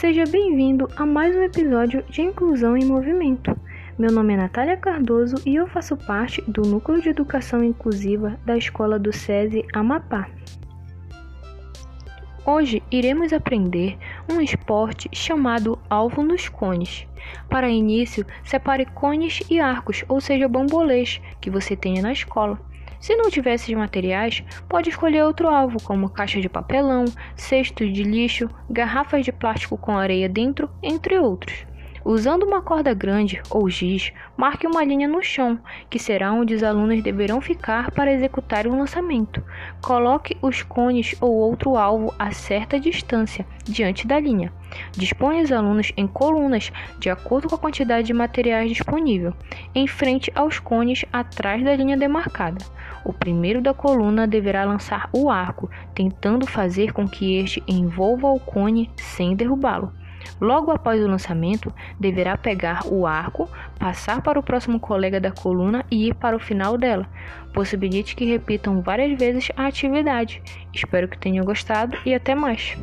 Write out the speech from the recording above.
Seja bem-vindo a mais um episódio de Inclusão em Movimento. Meu nome é Natália Cardoso e eu faço parte do Núcleo de Educação Inclusiva da Escola do SESI Amapá. Hoje iremos aprender um esporte chamado alvo nos cones. Para início, separe cones e arcos, ou seja, bambolês, que você tenha na escola. Se não tiver esses materiais, pode escolher outro alvo, como caixa de papelão, cestos de lixo, garrafas de plástico com areia dentro, entre outros. Usando uma corda grande ou giz, marque uma linha no chão, que será onde os alunos deverão ficar para executar o lançamento. Coloque os cones ou outro alvo a certa distância diante da linha. Disponha os alunos em colunas de acordo com a quantidade de materiais disponível, em frente aos cones atrás da linha demarcada. O primeiro da coluna deverá lançar o arco, tentando fazer com que este envolva o cone sem derrubá-lo. Logo após o lançamento, deverá pegar o arco, passar para o próximo colega da coluna e ir para o final dela. Possibilite que repitam várias vezes a atividade. Espero que tenham gostado e até mais!